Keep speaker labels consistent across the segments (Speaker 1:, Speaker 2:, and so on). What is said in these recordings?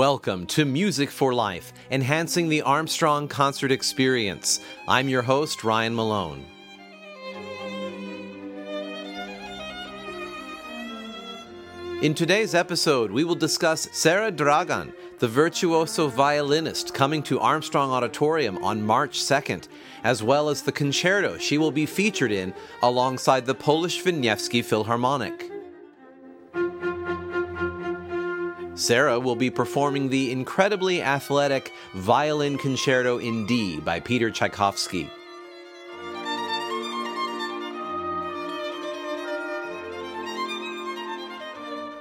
Speaker 1: Welcome to Music for Life, enhancing the Armstrong concert experience. I'm your host, Ryan Malone. In today's episode, we will discuss Sarah Dragan, the virtuoso violinist coming to Armstrong Auditorium on March 2nd, as well as the concerto she will be featured in alongside the Polish Wieniawski Philharmonic. Sarah will be performing the incredibly athletic Violin Concerto in D by Peter Tchaikovsky.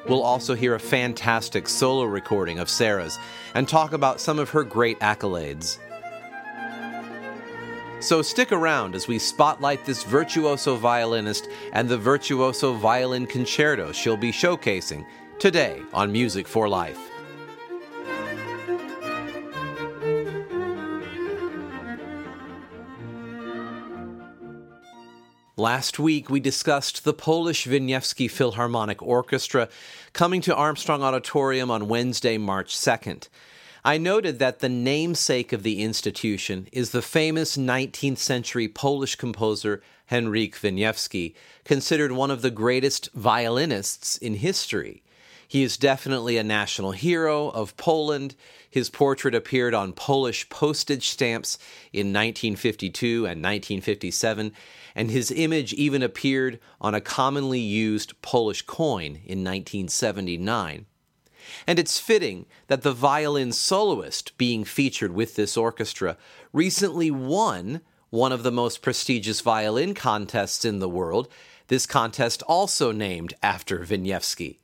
Speaker 1: We'll also hear a fantastic solo recording of Sarah's and talk about some of her great accolades. So stick around as we spotlight this virtuoso violinist and the virtuoso violin concerto she'll be showcasing today on Music for Life. Last week, we discussed the Polish Wieniawski Philharmonic Orchestra coming to Armstrong Auditorium on Wednesday, March 2nd. I noted that the namesake of the institution is the famous 19th century Polish composer Henryk Wieniawski, considered one of the greatest violinists in history. He is definitely a national hero of Poland. His portrait appeared on Polish postage stamps in 1952 and 1957, and his image even appeared on a commonly used Polish coin in 1979. And it's fitting that the violin soloist being featured with this orchestra recently won one of the most prestigious violin contests in the world, this contest also named after Wieniawski.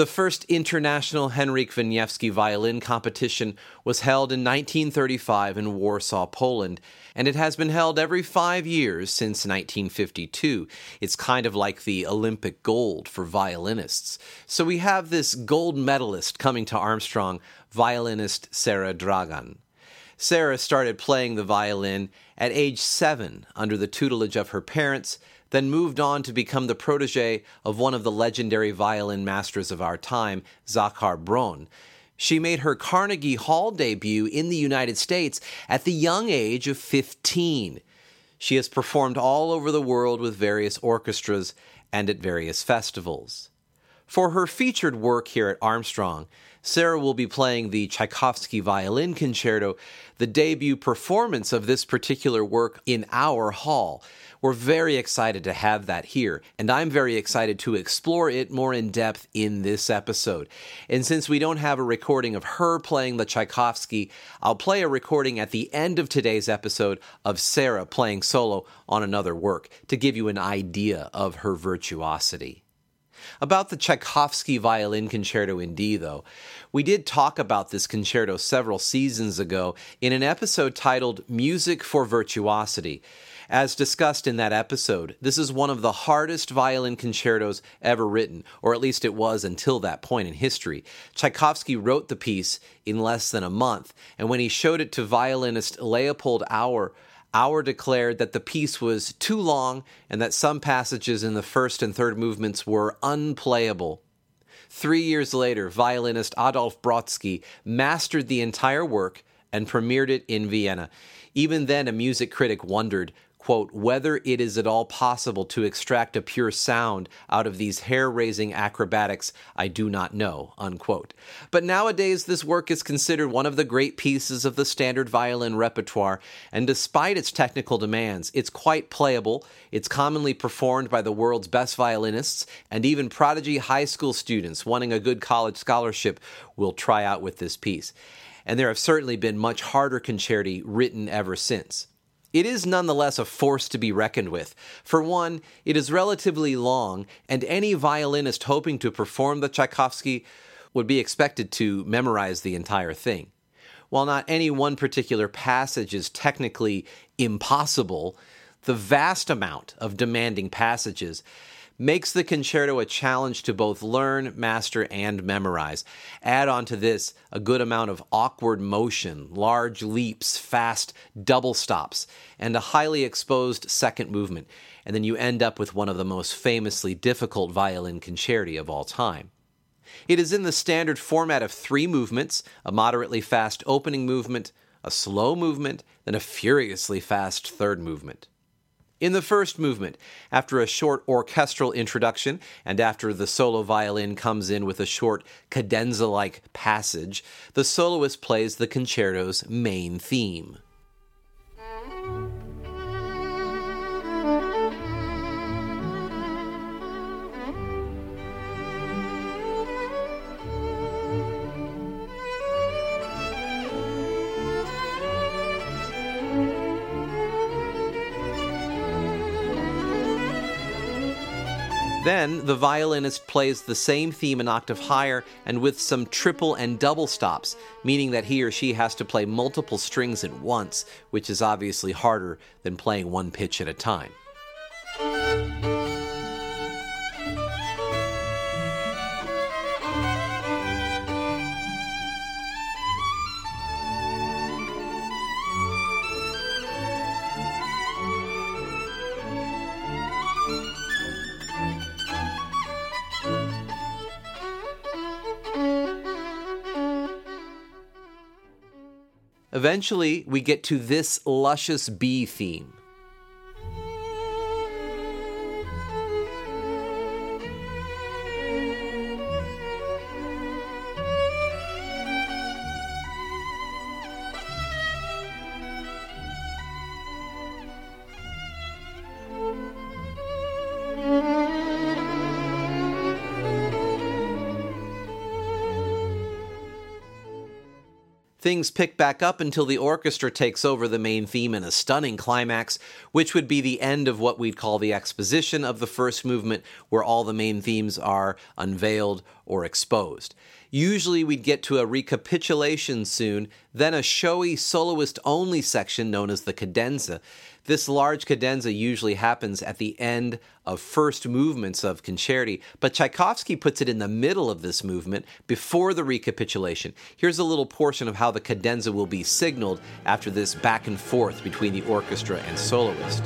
Speaker 1: The first international Henryk Wieniawski violin competition was held in 1935 in Warsaw, Poland, and it has been held every five years since 1952. It's kind of like the Olympic gold for violinists. So we have this gold medalist coming to Armstrong, violinist Sarah Dragan. Sarah started playing the violin at age seven under the tutelage of her parents then moved on to become the protege of one of the legendary violin masters of our time, Zakhar Bron. She made her Carnegie Hall debut in the United States at the young age of 15. She has performed all over the world with various orchestras and at various festivals. For her featured work here at Armstrong, Sarah will be playing the Tchaikovsky Violin Concerto, the debut performance of this particular work in our hall. We're very excited to have that here, and I'm very excited to explore it more in depth in this episode. And since we don't have a recording of her playing the Tchaikovsky, I'll play a recording at the end of today's episode of Sarah playing solo on another work to give you an idea of her virtuosity. About the Tchaikovsky Violin Concerto in D, though, we did talk about this concerto several seasons ago in an episode titled Music for Virtuosity. As discussed in that episode, this is one of the hardest violin concertos ever written, or at least it was until that point in history. Tchaikovsky wrote the piece in less than a month, and when he showed it to violinist Leopold Auer, Auer declared that the piece was too long and that some passages in the first and third movements were unplayable. Three years later, violinist Adolf Brodsky mastered the entire work and premiered it in Vienna. Even then, a music critic wondered quote, whether it is at all possible to extract a pure sound out of these hair raising acrobatics, I do not know, unquote. But nowadays, this work is considered one of the great pieces of the standard violin repertoire, and despite its technical demands, it's quite playable. It's commonly performed by the world's best violinists, and even prodigy high school students wanting a good college scholarship will try out with this piece. And there have certainly been much harder concerti written ever since. It is nonetheless a force to be reckoned with. For one, it is relatively long, and any violinist hoping to perform the Tchaikovsky would be expected to memorize the entire thing. While not any one particular passage is technically impossible, the vast amount of demanding passages makes the concerto a challenge to both learn, master, and memorize. Add on to this a good amount of awkward motion, large leaps, fast double stops, and a highly exposed second movement, and then you end up with one of the most famously difficult violin concerti of all time. It is in the standard format of three movements a moderately fast opening movement, a slow movement, then a furiously fast third movement. In the first movement, after a short orchestral introduction and after the solo violin comes in with a short cadenza like passage, the soloist plays the concerto's main theme. Then the violinist plays the same theme an octave higher and with some triple and double stops, meaning that he or she has to play multiple strings at once, which is obviously harder than playing one pitch at a time. Eventually, we get to this luscious B theme. Things pick back up until the orchestra takes over the main theme in a stunning climax, which would be the end of what we'd call the exposition of the first movement, where all the main themes are unveiled or exposed. Usually we'd get to a recapitulation soon, then a showy soloist only section known as the cadenza. This large cadenza usually happens at the end of first movements of concerti, but Tchaikovsky puts it in the middle of this movement before the recapitulation. Here's a little portion of how the cadenza will be signaled after this back and forth between the orchestra and soloist.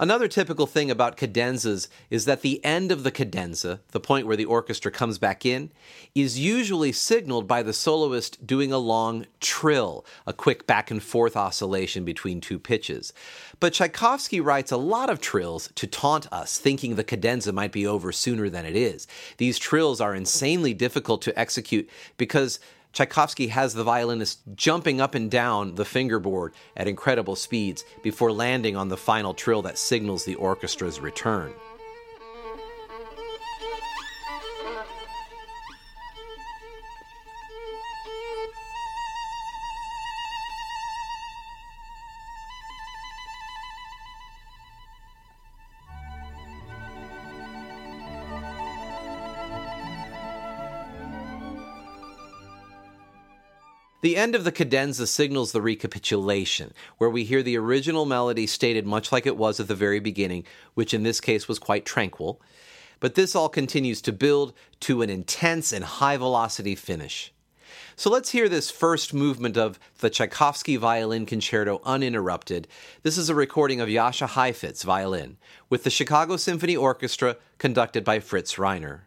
Speaker 1: Another typical thing about cadenzas is that the end of the cadenza, the point where the orchestra comes back in, is usually signaled by the soloist doing a long trill, a quick back and forth oscillation between two pitches. But Tchaikovsky writes a lot of trills to taunt us, thinking the cadenza might be over sooner than it is. These trills are insanely difficult to execute because Tchaikovsky has the violinist jumping up and down the fingerboard at incredible speeds before landing on the final trill that signals the orchestra's return. The end of the cadenza signals the recapitulation, where we hear the original melody stated much like it was at the very beginning, which in this case was quite tranquil. But this all continues to build to an intense and high velocity finish. So let's hear this first movement of the Tchaikovsky Violin Concerto uninterrupted. This is a recording of Jascha Heifetz violin with the Chicago Symphony Orchestra conducted by Fritz Reiner.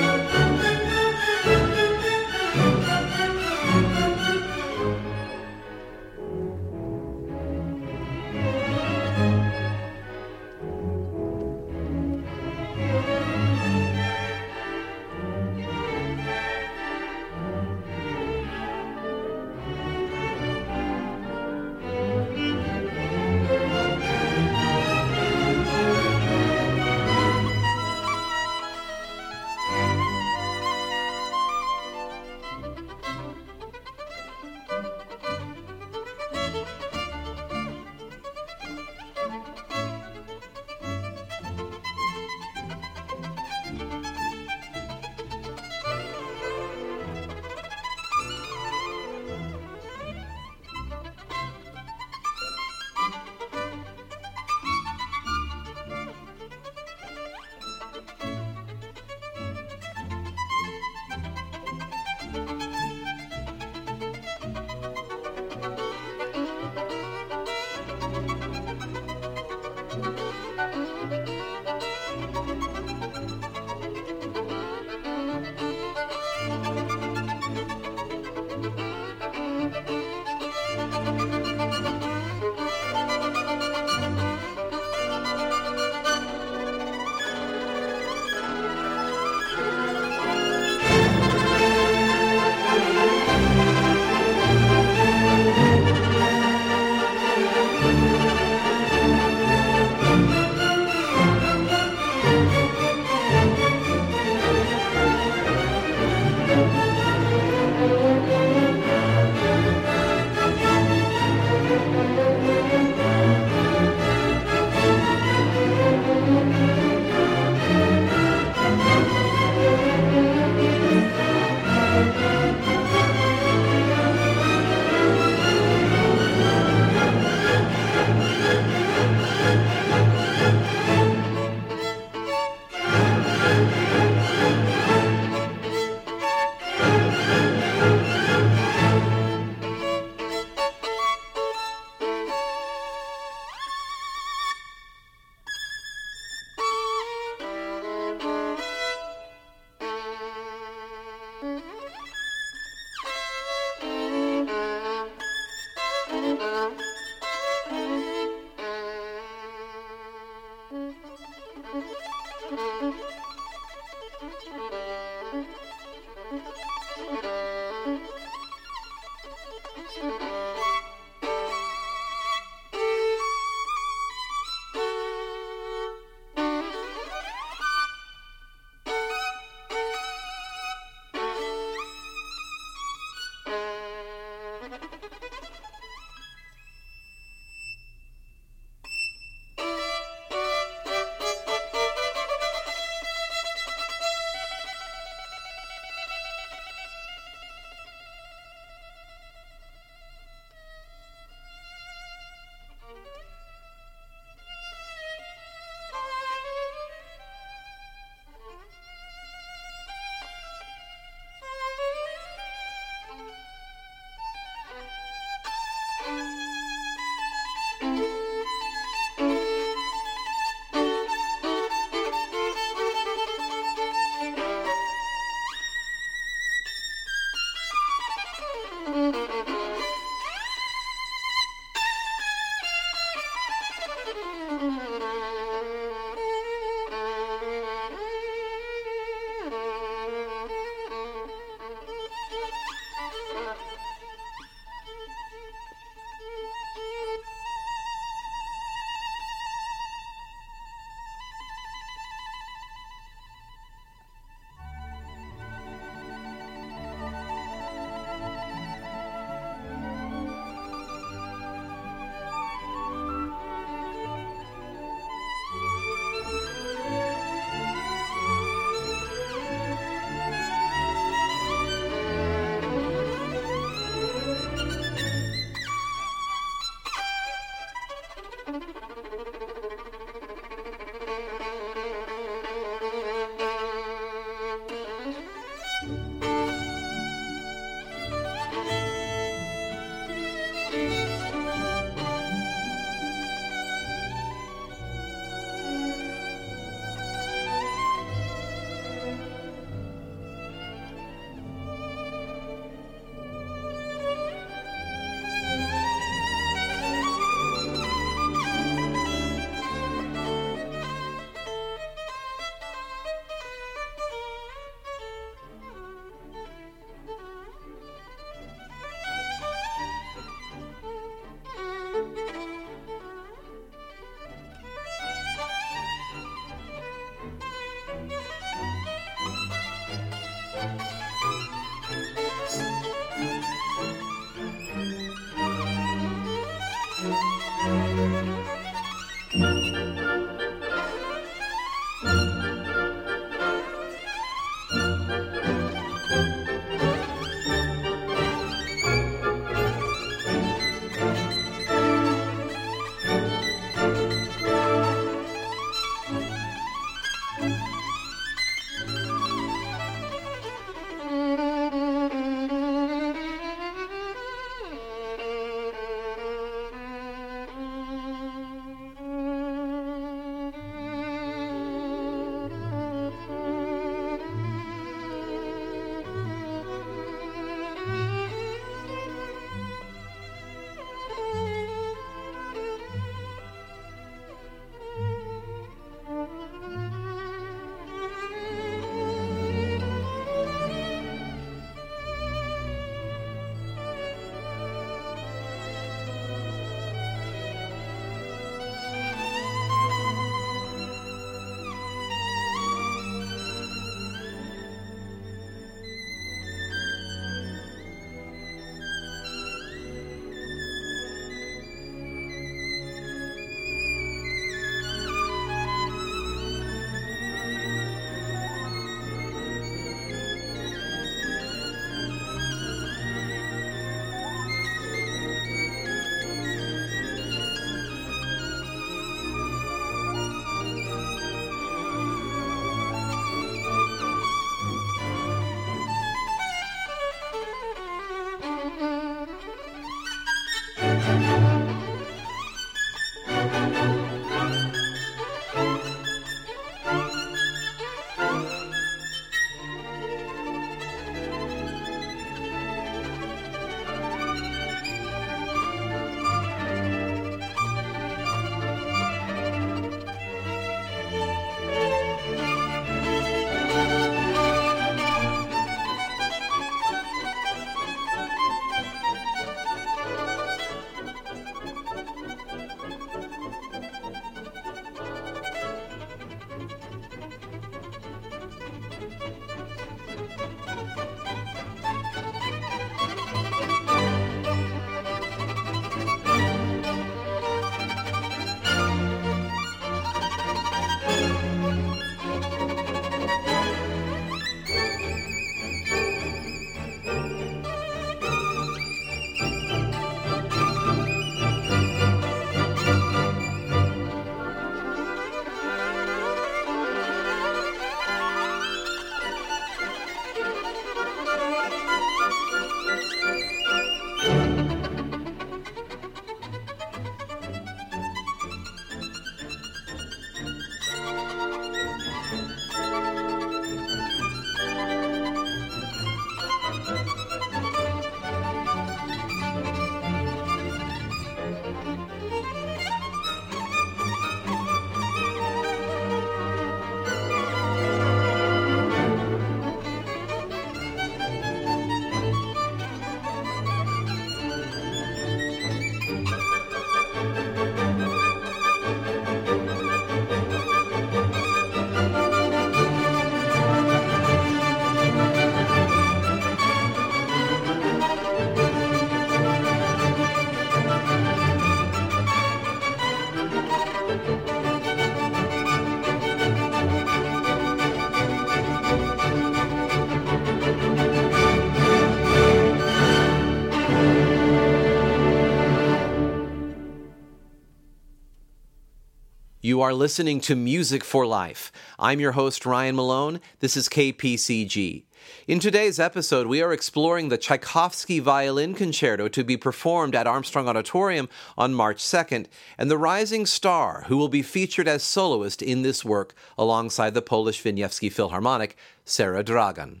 Speaker 1: You are listening to Music for Life. I'm your host, Ryan Malone. This is KPCG. In today's episode, we are exploring the Tchaikovsky Violin Concerto to be performed at Armstrong Auditorium on March 2nd, and the rising star who will be featured as soloist in this work alongside the Polish Wieniawski Philharmonic, Sarah Dragan.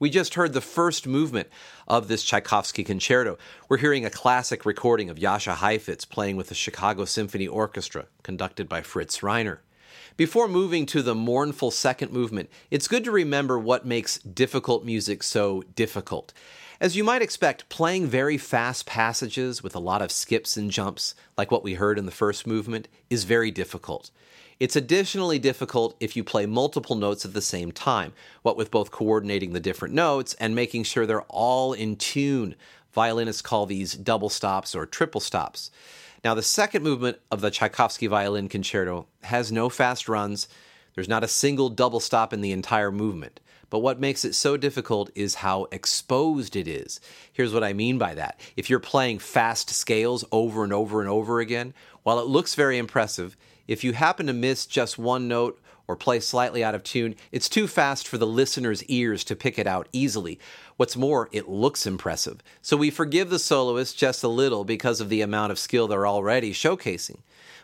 Speaker 1: We just heard the first movement of this Tchaikovsky concerto. We're hearing a classic recording of Jascha Heifetz playing with the Chicago Symphony Orchestra, conducted by Fritz Reiner. Before moving to the mournful second movement, it's good to remember what makes difficult music so difficult. As you might expect, playing very fast passages with a lot of skips and jumps, like what we heard in the first movement, is very difficult. It's additionally difficult if you play multiple notes at the same time, what with both coordinating the different notes and making sure they're all in tune Violinists call these double stops or triple stops. Now, the second movement of the Tchaikovsky Violin Concerto has no fast runs. There's not a single double stop in the entire movement. But what makes it so difficult is how exposed it is. Here's what I mean by that. If you're playing fast scales over and over and over again, while it looks very impressive, if you happen to miss just one note or play slightly out of tune, it's too fast for the listener's ears to pick it out easily. What's more, it looks impressive. So we forgive the soloist just a little because of the amount of skill they're already showcasing.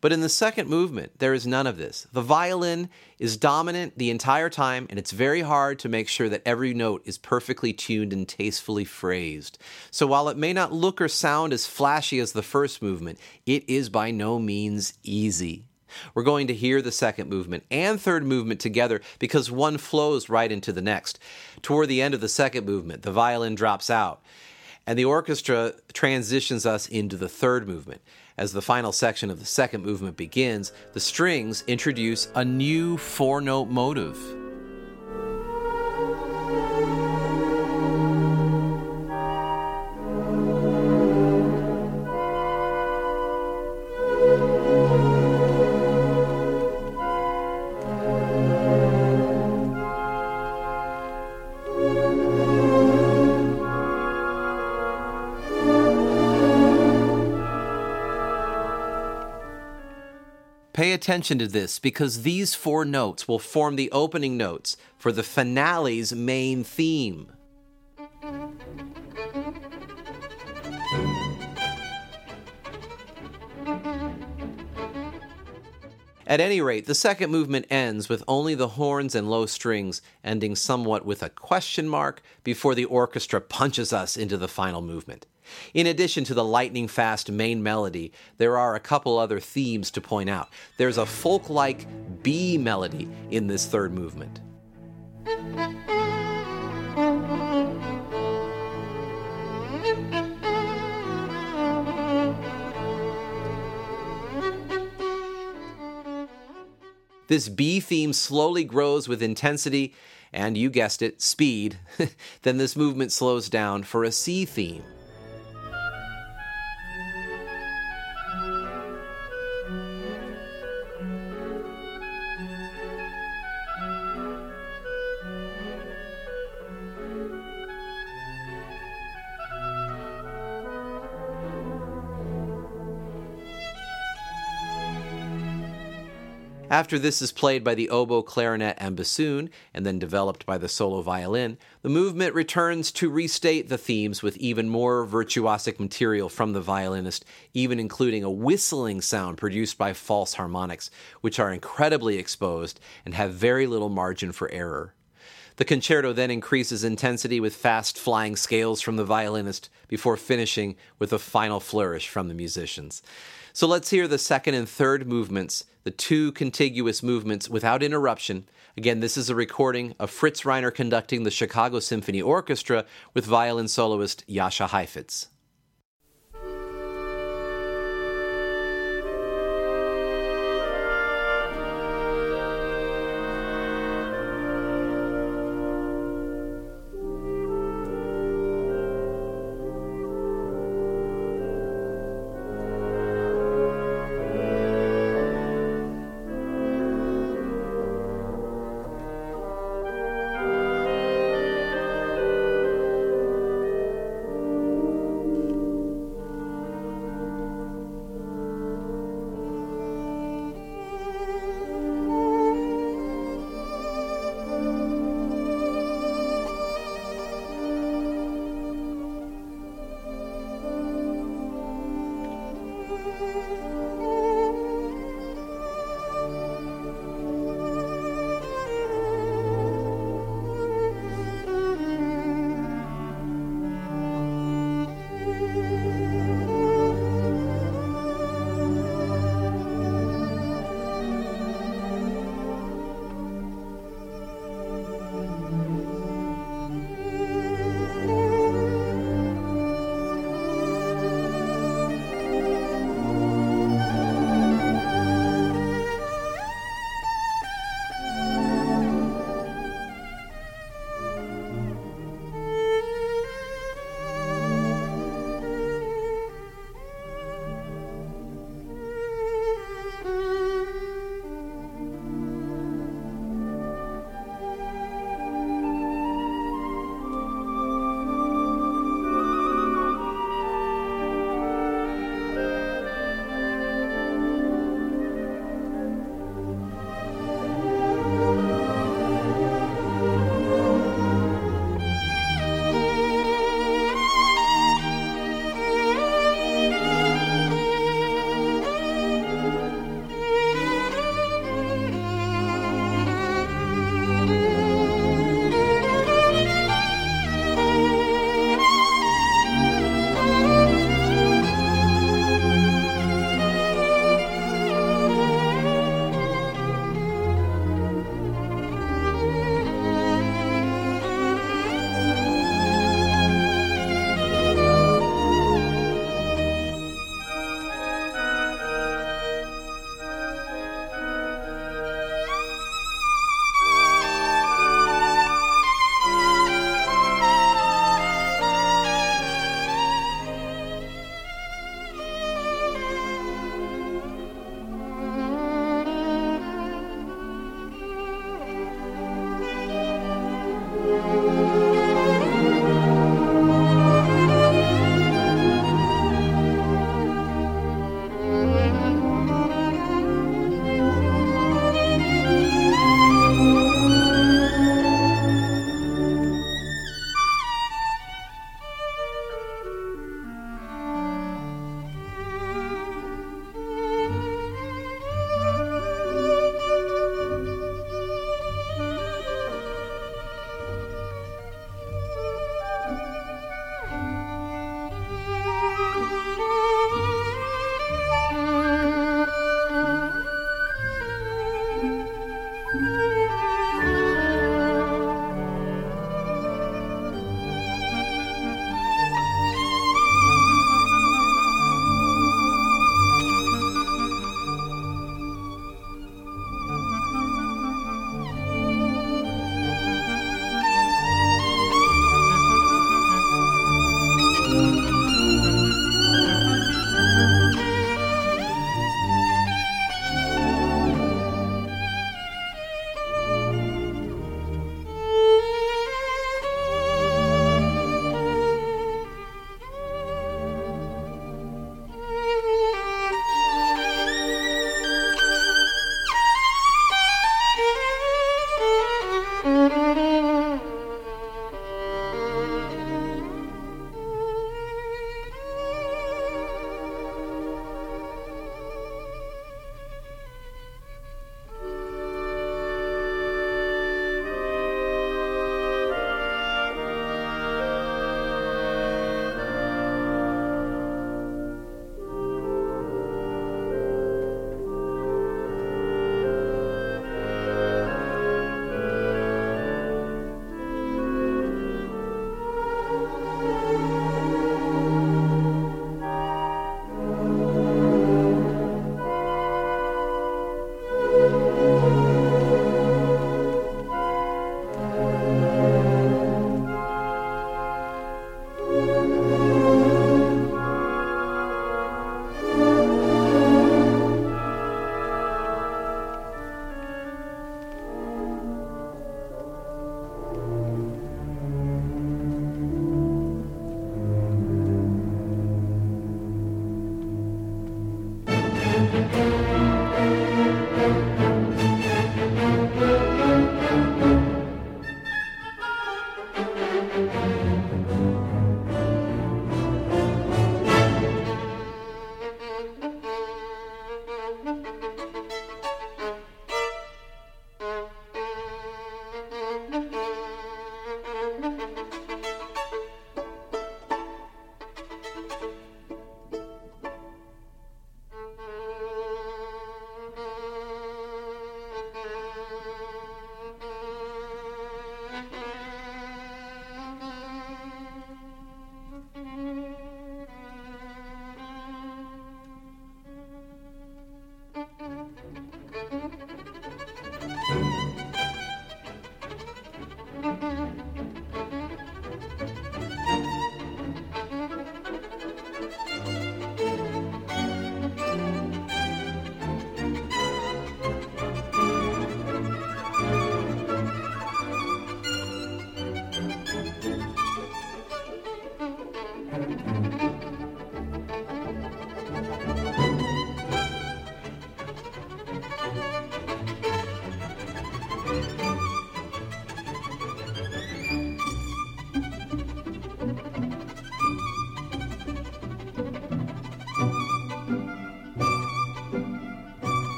Speaker 1: But in the second movement, there is none of this. The violin is dominant the entire time, and it's very hard to make sure that every note is perfectly tuned and tastefully phrased. So while it may not look or sound as flashy as the first movement, it is by no means easy. We're going to hear the second movement and third movement together because one flows right into the next. Toward the end of the second movement, the violin drops out, and the orchestra transitions us into the third movement. As the final section of the second movement begins, the strings introduce a new four note motive. Attention to this because these four notes will form the opening notes for the finale's main theme. At any rate, the second movement ends with only the horns and low strings ending somewhat with a question mark before the orchestra punches us into the final movement. In addition to the lightning fast main melody, there are a couple other themes to point out. There's a folk like B melody in this third movement. This B theme slowly grows with intensity and, you guessed it, speed. then this movement slows down for a C theme. After this is played by the oboe, clarinet, and bassoon, and then developed by the solo violin, the movement returns to restate the themes with even more virtuosic material from the violinist, even including a whistling sound produced by false harmonics, which are incredibly exposed and have very little margin for error. The concerto then increases intensity with fast flying scales from the violinist before finishing with a final flourish from the musicians. So let's hear the second and third movements, the two contiguous movements without interruption. Again, this is a recording of Fritz Reiner conducting the Chicago Symphony Orchestra with violin soloist Jascha Heifetz.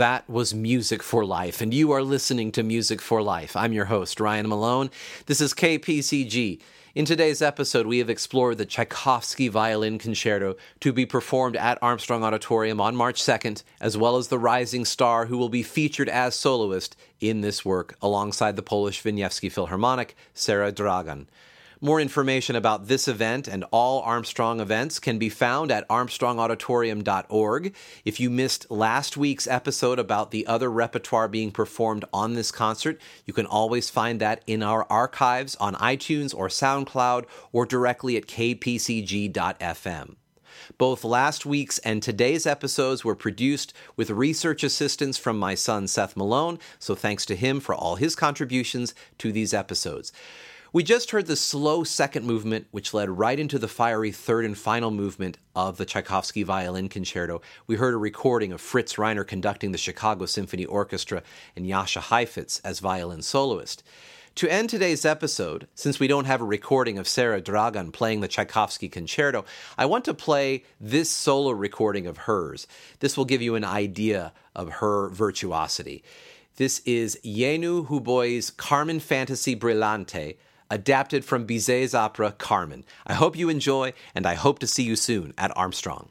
Speaker 1: That was Music for Life, and you are listening to Music for Life. I'm your host, Ryan Malone. This is KPCG. In today's episode, we have explored the Tchaikovsky Violin Concerto to be performed at Armstrong Auditorium on March 2nd, as well as the rising star who will be featured as soloist in this work alongside the Polish Wieniawski Philharmonic, Sarah Dragan. More information about this event and all Armstrong events can be found at armstrongauditorium.org. If you missed last week's episode about the other repertoire being performed on this concert, you can always find that in our archives on iTunes or SoundCloud or directly at kpcg.fm. Both last week's and today's episodes were produced with research assistance from my son Seth Malone, so thanks to him for all his contributions to these episodes. We just heard the slow second movement, which led right into the fiery third and final movement of the Tchaikovsky Violin Concerto. We heard a recording of Fritz Reiner conducting the Chicago Symphony Orchestra and Jascha Heifetz as violin soloist. To end today's episode, since we don't have a recording of Sarah Dragan playing the Tchaikovsky concerto, I want to play this solo recording of hers. This will give you an idea of her virtuosity. This is Jenő Hubay's Carmen Fantasy Brillante adapted from Bizet's opera Carmen. I hope you enjoy, and I hope to see you soon at Armstrong.